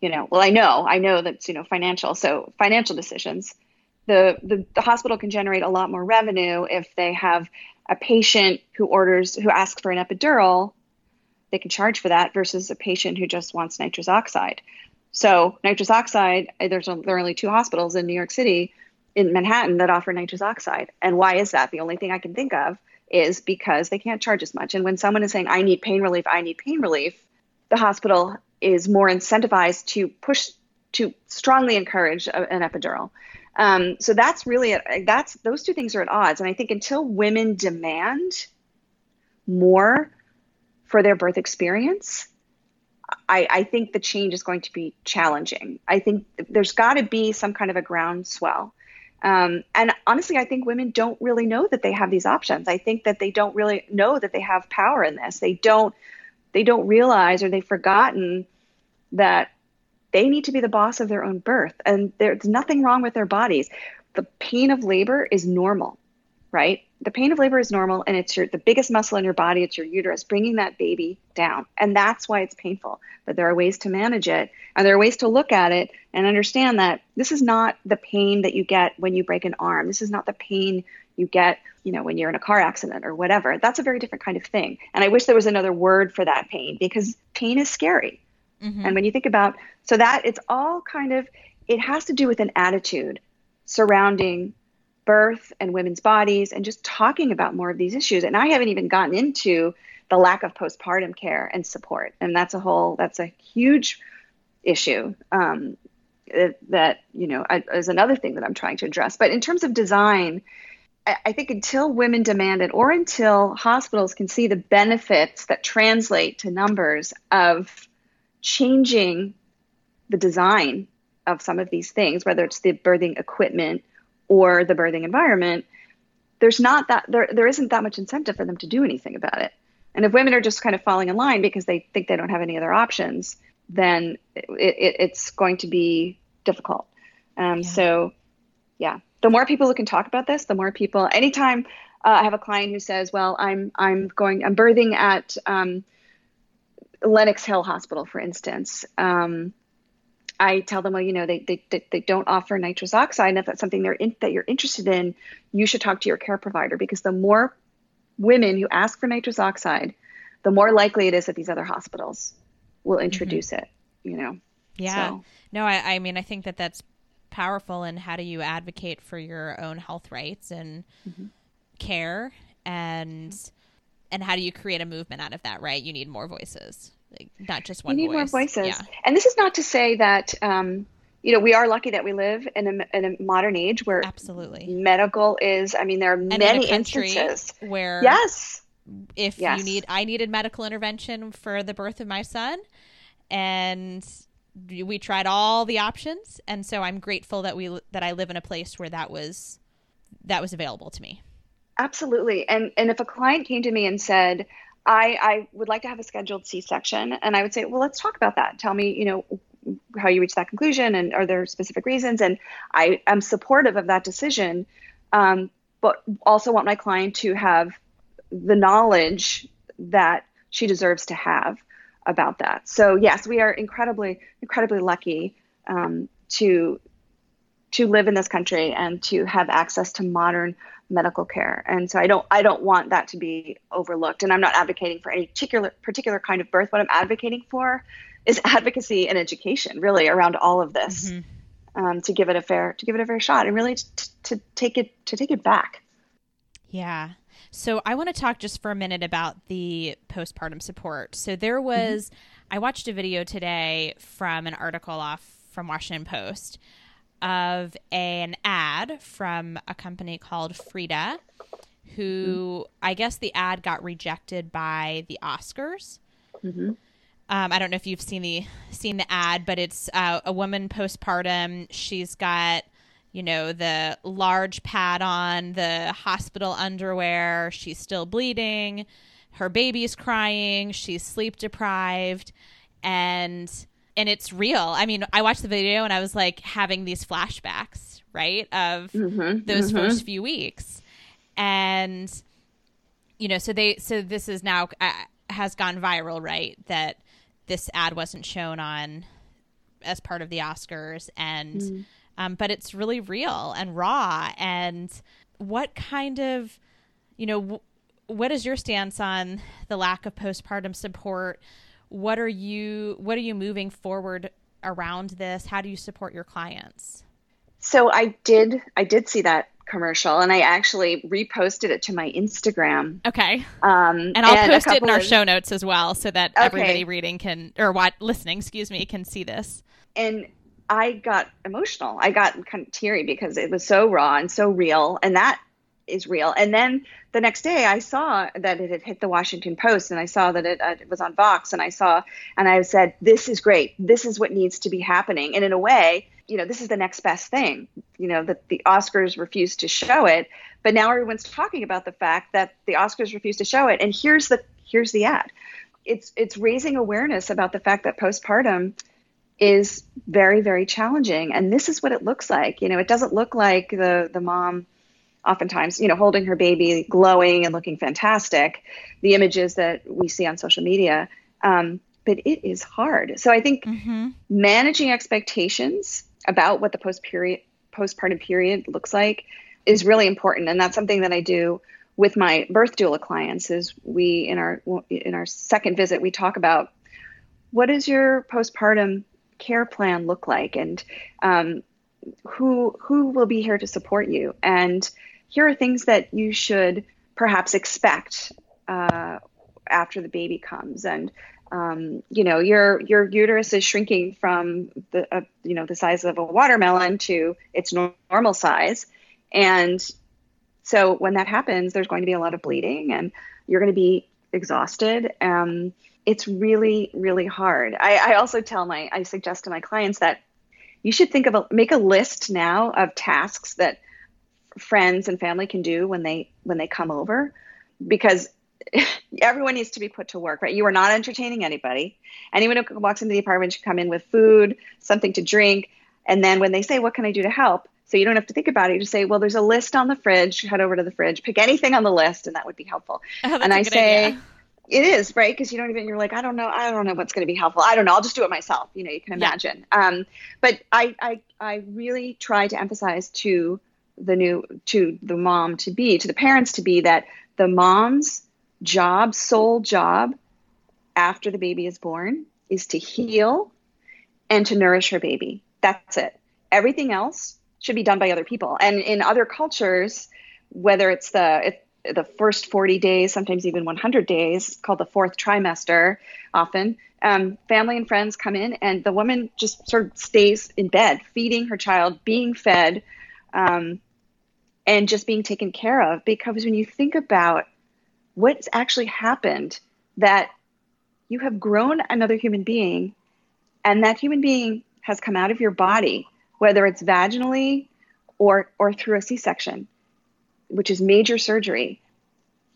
S2: you know, well, I know, I know that's, you know, financial. So financial decisions, the, the, the hospital can generate a lot more revenue if they have a patient who orders, who asks for an epidural, they can charge for that versus a patient who just wants nitrous oxide. So nitrous oxide, there's there are only two hospitals in New York City, in Manhattan, that offer nitrous oxide. And why is that? The only thing I can think of is because they can't charge as much. And when someone is saying, "I need pain relief," I need pain relief, the hospital is more incentivized to push to strongly encourage a, an epidural. Um, so that's really that's those two things are at odds, and I think until women demand more for their birth experience, I, I think the change is going to be challenging. I think there's got to be some kind of a groundswell. Um, and honestly, I think women don't really know that they have these options. I think that they don't really know that they have power in this. They don't they don't realize or they've forgotten that they need to be the boss of their own birth and there's nothing wrong with their bodies the pain of labor is normal right the pain of labor is normal and it's your the biggest muscle in your body it's your uterus bringing that baby down. And that's why it's painful. But there are ways to manage it and there are ways to look at it and understand that this is not the pain that you get when you break an arm. This is not the pain you get you know when you're in a car accident or whatever. That's a very different kind of thing. And i wish there was another word for that pain because pain is scary. Mm-hmm. and when you think about so that it's all kind of it has to do with an attitude surrounding birth and women's bodies and just talking about more of these issues. And I haven't even gotten into the lack of postpartum care and support. And that's a whole, that's a huge issue um, that, you know, is another thing that I'm trying to address. But in terms of design, I think until women demand it or until hospitals can see the benefits that translate to numbers of changing the design of some of these things, whether it's the birthing equipment or the birthing environment, there's not that there there isn't that much incentive for them to do anything about it. And if women are just kind of falling in line because they think they don't have any other options, then it, it, it's going to be difficult. Um, yeah. So, yeah, the more people who can talk about this, the more people. Anytime uh, I have a client who says, "Well, I'm I'm going I'm birthing at um, Lenox Hill Hospital, for instance," um, I tell them, well, you know, they, they, they, they don't offer nitrous oxide. And if that's something they're in, that you're interested in, you should talk to your care provider because the more women who ask for nitrous oxide, the more likely it is that these other hospitals will mm-hmm. introduce mm-hmm. it, you know?
S1: Yeah. So. No, I, I mean, I think that that's powerful. And how do you advocate for your own health rights and mm-hmm. care and, and how do you create a movement out of that, right? You need more voices like not just one.
S2: We need
S1: voice.
S2: more voices, yeah. and this is not to say that um, you know we are lucky that we live in a, in a modern age where
S1: absolutely
S2: medical is. I mean, there are and many in instances
S1: where
S2: yes,
S1: if yes. you need, I needed medical intervention for the birth of my son, and we tried all the options, and so I'm grateful that we that I live in a place where that was that was available to me.
S2: Absolutely, and and if a client came to me and said, I, I would like to have a scheduled C-section, and I would say, well, let's talk about that. Tell me, you know, how you reach that conclusion, and are there specific reasons? And I am supportive of that decision, um, but also want my client to have the knowledge that she deserves to have about that. So yes, we are incredibly, incredibly lucky um, to to live in this country and to have access to modern medical care. And so I don't I don't want that to be overlooked. And I'm not advocating for any particular particular kind of birth. What I'm advocating for is advocacy and education, really, around all of this, mm-hmm. um, to give it a fair to give it a fair shot, and really to, to take it to take it back.
S1: Yeah. So I want to talk just for a minute about the postpartum support. So there mm-hmm. was, mm-hmm. I watched a video today from an article off from Washington Post of an ad from a company called Frida, who mm-hmm. I guess the ad got rejected by the Oscars. Mm-hmm. Um, I don't know if you've seen the seen the ad, but it's uh, a woman postpartum. She's got you know the large pad on, the hospital underwear. She's still bleeding. Her baby's crying. She's sleep deprived, and and it's real. I mean, I watched the video and I was like having these flashbacks, right, of mm-hmm, those mm-hmm. first few weeks, and you know, so they so this is now uh, has gone viral, right? That this ad wasn't shown on as part of the Oscars, and mm. um, but it's really real and raw. And what kind of, you know, w- what is your stance on the lack of postpartum support? What are you what are you moving forward around this? How do you support your clients?
S2: So i did i did see that commercial and i actually reposted it to my instagram.
S1: Okay. Um, and i'll and post it in our of... show notes as well so that okay. everybody reading can or what listening excuse me can see this.
S2: And i got emotional. I got kind of teary because it was so raw and so real and that is real. And then the next day, I saw that it had hit the Washington Post, and I saw that it, uh, it, was on Vox, and I saw, and I said, "This is great. This is what needs to be happening." And in a way, you know, this is the next best thing. You know, that the Oscars refused to show it, but now everyone's talking about the fact that the Oscars refused to show it. And here's the here's the ad. It's it's raising awareness about the fact that postpartum is very very challenging, and this is what it looks like. You know, it doesn't look like the the mom oftentimes, you know, holding her baby, glowing and looking fantastic, the images that we see on social media. Um, but it is hard. So I think mm-hmm. managing expectations about what the post period postpartum period looks like is really important, and that's something that I do with my birth doula clients. Is we in our in our second visit we talk about what does your postpartum care plan look like, and um, who who will be here to support you, and here are things that you should perhaps expect uh, after the baby comes, and um, you know your your uterus is shrinking from the uh, you know the size of a watermelon to its normal size. And so when that happens there's going to be a lot of bleeding and you're going to be exhausted. Um, it's really really hard. I, I also tell my i suggest to my clients that you should think of a make a list now of tasks that friends and family can do when they when they come over because everyone needs to be put to work, right? You are not entertaining anybody. Anyone who walks into the apartment should come in with food, something to drink, and then when they say, "What can I do to help?" So you don't have to think about it. You just say, "Well, there's a list on the fridge. Head over to the fridge, pick anything on the list, and that would be helpful."
S1: Oh,
S2: and I say.
S1: Idea.
S2: It is right because you don't even. You're like, I don't know. I don't know what's going to be helpful. I don't know. I'll just do it myself. You know, you can imagine. Yeah. Um, but I, I, I really try to emphasize to the new, to the mom to be, to the parents to be that the moms job, sole job after the baby is born is to heal and to nourish her baby. That's it. Everything else should be done by other people. And in other cultures, whether it's the it, the first 40 days, sometimes even 100 days, called the fourth trimester, often um, family and friends come in, and the woman just sort of stays in bed, feeding her child, being fed, um, and just being taken care of. Because when you think about what's actually happened that you have grown another human being and that human being has come out of your body whether it's vaginally or or through a c-section which is major surgery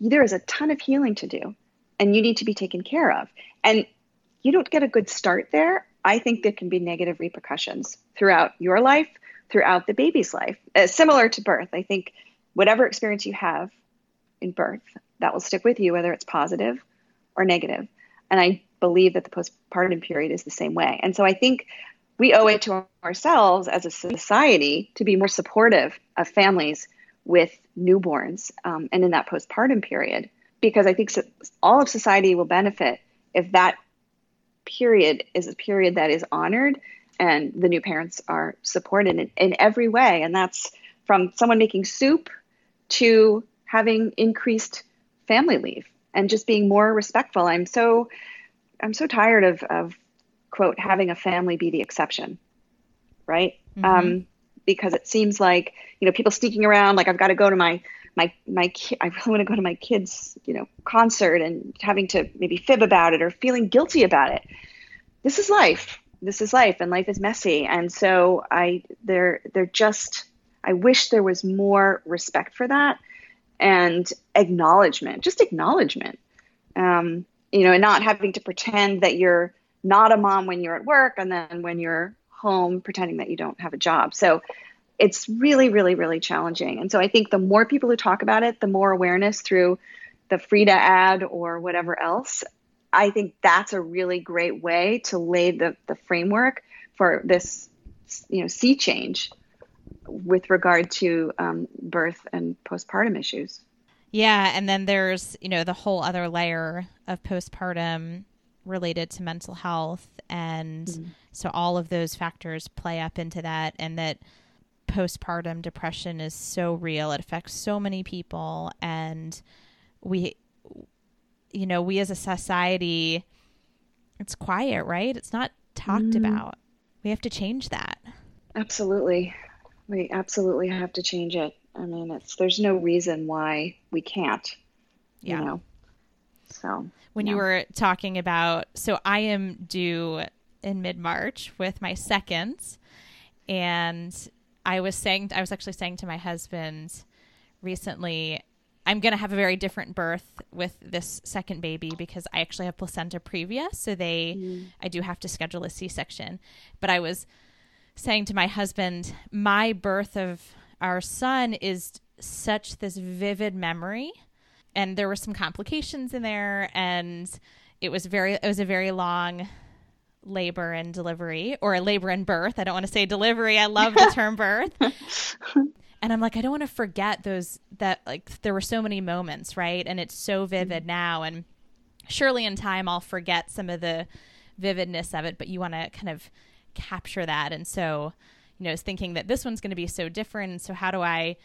S2: there is a ton of healing to do and you need to be taken care of and you don't get a good start there i think there can be negative repercussions throughout your life throughout the baby's life uh, similar to birth i think whatever experience you have in birth that will stick with you, whether it's positive or negative. And I believe that the postpartum period is the same way. And so I think we owe it to ourselves as a society to be more supportive of families with newborns um, and in that postpartum period, because I think so, all of society will benefit if that period is a period that is honored and the new parents are supported in, in every way. And that's from someone making soup to having increased family leave and just being more respectful. I'm so I'm so tired of of quote having a family be the exception, right? Mm-hmm. Um, because it seems like you know people sneaking around like I've got to go to my my my ki- I really want to go to my kids you know concert and having to maybe fib about it or feeling guilty about it. This is life. This is life, and life is messy. And so I they're they're just I wish there was more respect for that and acknowledgement, just acknowledgement. Um, you know, and not having to pretend that you're not a mom when you're at work and then when you're home pretending that you don't have a job. So it's really, really, really challenging. And so I think the more people who talk about it, the more awareness through the Frida ad or whatever else. I think that's a really great way to lay the, the framework for this, you know, sea change with regard to um, birth and postpartum issues.
S1: Yeah, and then there's you know the whole other layer of postpartum related to mental health, and mm so all of those factors play up into that, and that postpartum depression is so real; it affects so many people, and we, you know, we as a society, it's quiet, right? It's not talked mm about. We have to change that.
S2: Absolutely. We absolutely have to change it. I mean, it's there's no reason why we can't. Yeah. You know. So
S1: when yeah. you were talking about, so I am due in mid March with my second, and I was saying, I was actually saying to my husband recently, I'm going to have a very different birth with this second baby because I actually have placenta previa. So they, mm. I do have to schedule a C section. But I was saying to my husband, my birth of our son is such this vivid memory and there were some complications in there and it was very it was a very long labor and delivery or a labor and birth. I don't want to say delivery. I love the term birth. and I'm like, I don't want to forget those that like there were so many moments, right? And it's so vivid mm-hmm. now. And surely in time I'll forget some of the vividness of it, but you want to kind of capture that. And so, you know, I was thinking that this one's going to be so different. So how do I,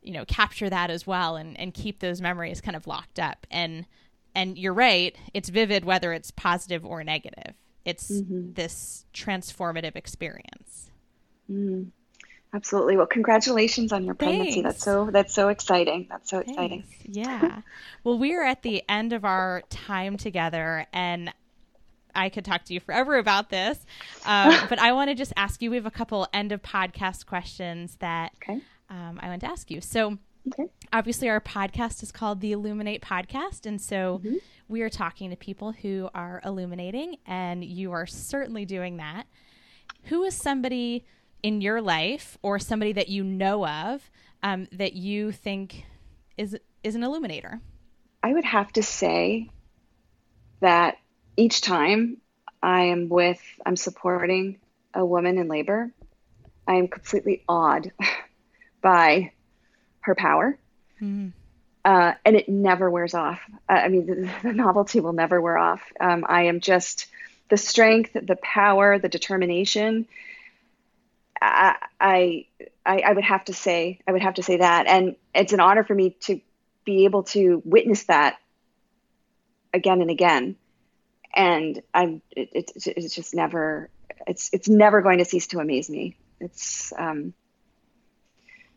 S1: you know, capture that as well and, and keep those memories kind of locked up? And and you're right, it's vivid whether it's positive or negative. It's mm-hmm. this transformative experience.
S2: Mm. Absolutely. Well, congratulations on your pregnancy.
S1: Thanks.
S2: That's so that's so exciting. That's so exciting.
S1: Yeah. well, we are at the end of our time together, and I could talk to you forever about this. Um, but I want to just ask you. We have a couple end of podcast questions that okay. um, I want to ask you. So, okay. obviously, our podcast is called the Illuminate Podcast, and so mm-hmm. we are talking to people who are illuminating, and you are certainly doing that. Who is somebody? In your life or somebody that you know of um, that you think is is an illuminator?
S2: I would have to say that each time I am with, I'm supporting a woman in labor, I am completely awed by her power. Mm-hmm. Uh, and it never wears off. I mean, the, the, novelty will never wear off. Um, I am just the strength, the power, the determination I, I, I would have to say, I would have to say that, and it's an honor for me to be able to witness that again and again. And I'm, it, it, it's just never, it's, it's never going to cease to amaze me. It's, um,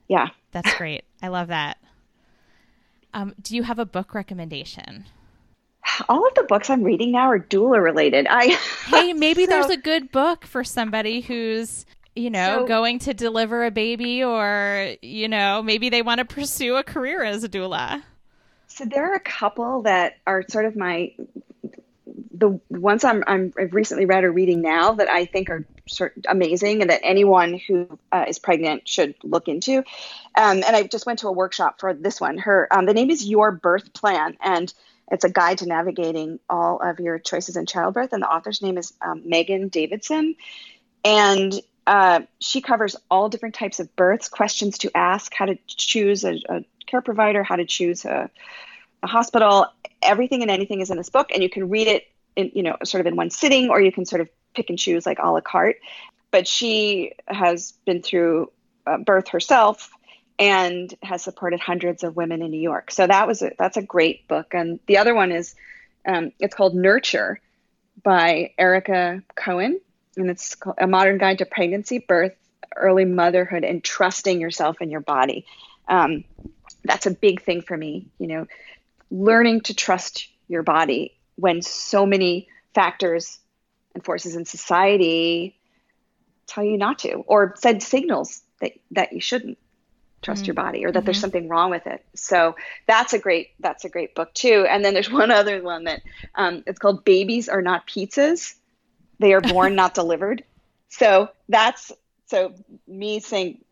S2: yeah.
S1: That's great. I love that. Um, do you have a book recommendation?
S2: All of the books I'm reading now are doula related. I
S1: hey, maybe so, there's a good book for somebody who's you know, so, going to deliver a baby or, you know, maybe they want to pursue a career as a doula?
S2: So there are a couple that are sort of my the ones I'm, I'm I've recently read or reading now that I think are sort of amazing and that anyone who uh, is pregnant should look into. Um, and I just went to a workshop for this one. Her um, the name is Your Birth Plan and it's a guide to navigating all of your choices in childbirth. And the author's name is um, Megan Davidson. And uh, she covers all different types of births, questions to ask, how to choose a, a care provider, how to choose a, a, hospital. Everything and anything is in this book, and you can read it in, you know, sort of in one sitting, or you can sort of pick and choose like a la carte. But she has been through uh, birth herself and has supported hundreds of women in New York. So that was a, that's a great book. And the other one is um, it's called Nurture by Erica Cohen and it's a modern guide to pregnancy, birth, early motherhood, and trusting yourself and your body. Um, that's a big thing for me. You know, learning to trust your body when so many factors and forces in society tell you not to, or send signals that that you shouldn't trust mm-hmm. your body or that mm-hmm. there's something wrong with it so that's a great that's a great book too and then there's one other one that um, it's called babies are not pizzas they are born, not delivered. So that's so me saying,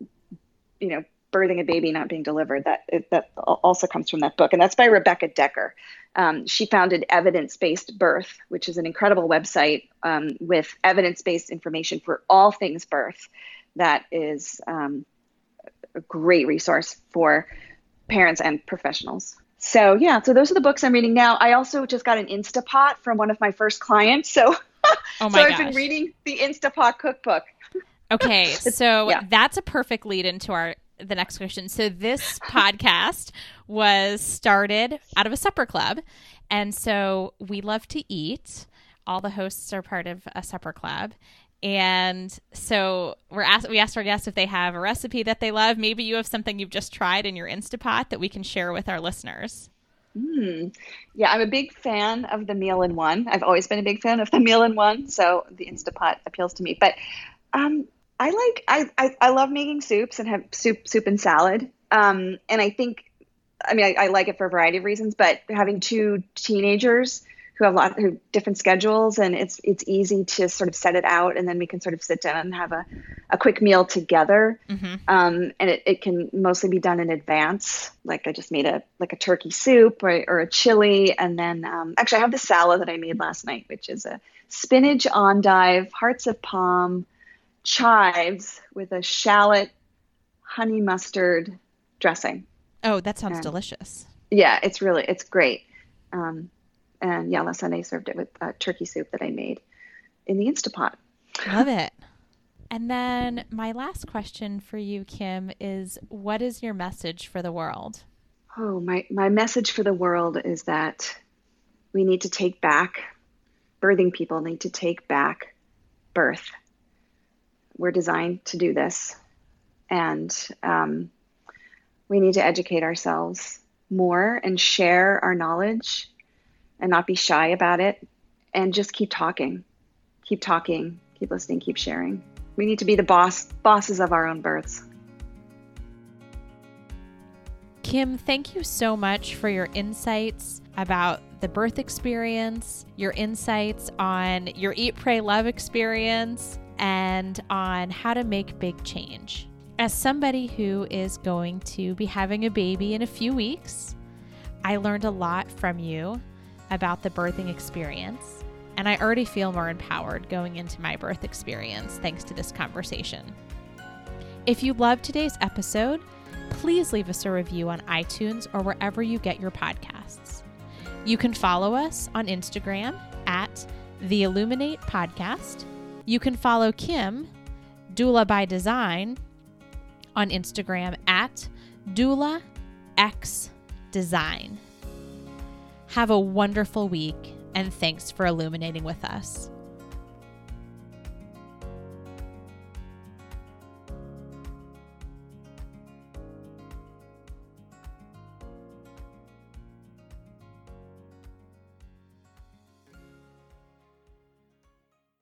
S2: you know, birthing a baby not being delivered. That that also comes from that book, and that's by Rebecca Dekker. Um, she founded Evidence Based Birth, which is an incredible website um, with evidence based information for all things birth. That is um, a great resource for parents and professionals. So yeah, so those are the books I'm reading now. I also just got an Instapot from one of my first clients, so
S1: Oh my
S2: so
S1: gosh.
S2: I've been reading the Instapot cookbook.
S1: Okay, so yeah. that's a perfect lead into our the next question. So this podcast was started out of a supper club, and so we love to eat. All the hosts are part of a supper club, and so we're asked, we asked our guests if they have a recipe that they love. Maybe you have something you've just tried in your Instapot that we can share with our listeners.
S2: Mm. Yeah, I'm a big fan of the meal in one. I've always been a big fan of the meal in one, so the Instapot appeals to me. But um, I like I, I, I love making soups and have soup soup and salad. Um, and I think I mean I, I like it for a variety of reasons, but having two teenagers who have a lot who different schedules and it's it's easy to sort of set it out and then we can sort of sit down and have a, a quick meal together. Mm-hmm. um, and it, it can mostly be done in advance. Like i just made a like a turkey soup or, or a chili and then um, actually i have the salad that i made last night which is a spinach endive hearts of palm chives with a shallot honey mustard dressing.
S1: Oh that sounds and, delicious.
S2: Yeah it's really it's great. Um, and yeah, last Sunday I served it with uh, turkey soup that I made in the Instapot.
S1: Love it. And then my last question for you, Kim, is what is your message for the world?
S2: Oh, my, my message for the world is that we need to take back, birthing people need to take back birth. We're designed to do this. And um, we need to educate ourselves more and share our knowledge and not be shy about it and just keep talking. Keep talking, keep listening, keep sharing. We need to be the boss bosses of our own births.
S1: Kim, thank you so much for your insights about the birth experience, your insights on your Eat, Pray, Love experience, and on how to make big change. As somebody who is going to be having a baby in a few weeks, I learned a lot from you about the birthing experience, and I already feel more empowered going into my birth experience thanks to this conversation. If you loved today's episode, please leave us a review on iTunes or wherever you get your podcasts. You can follow us on Instagram at the Illuminate Podcast. You can follow Kim, Doula by Design, on Instagram at Doula X Design. Have a wonderful week, and thanks for illuminating with us.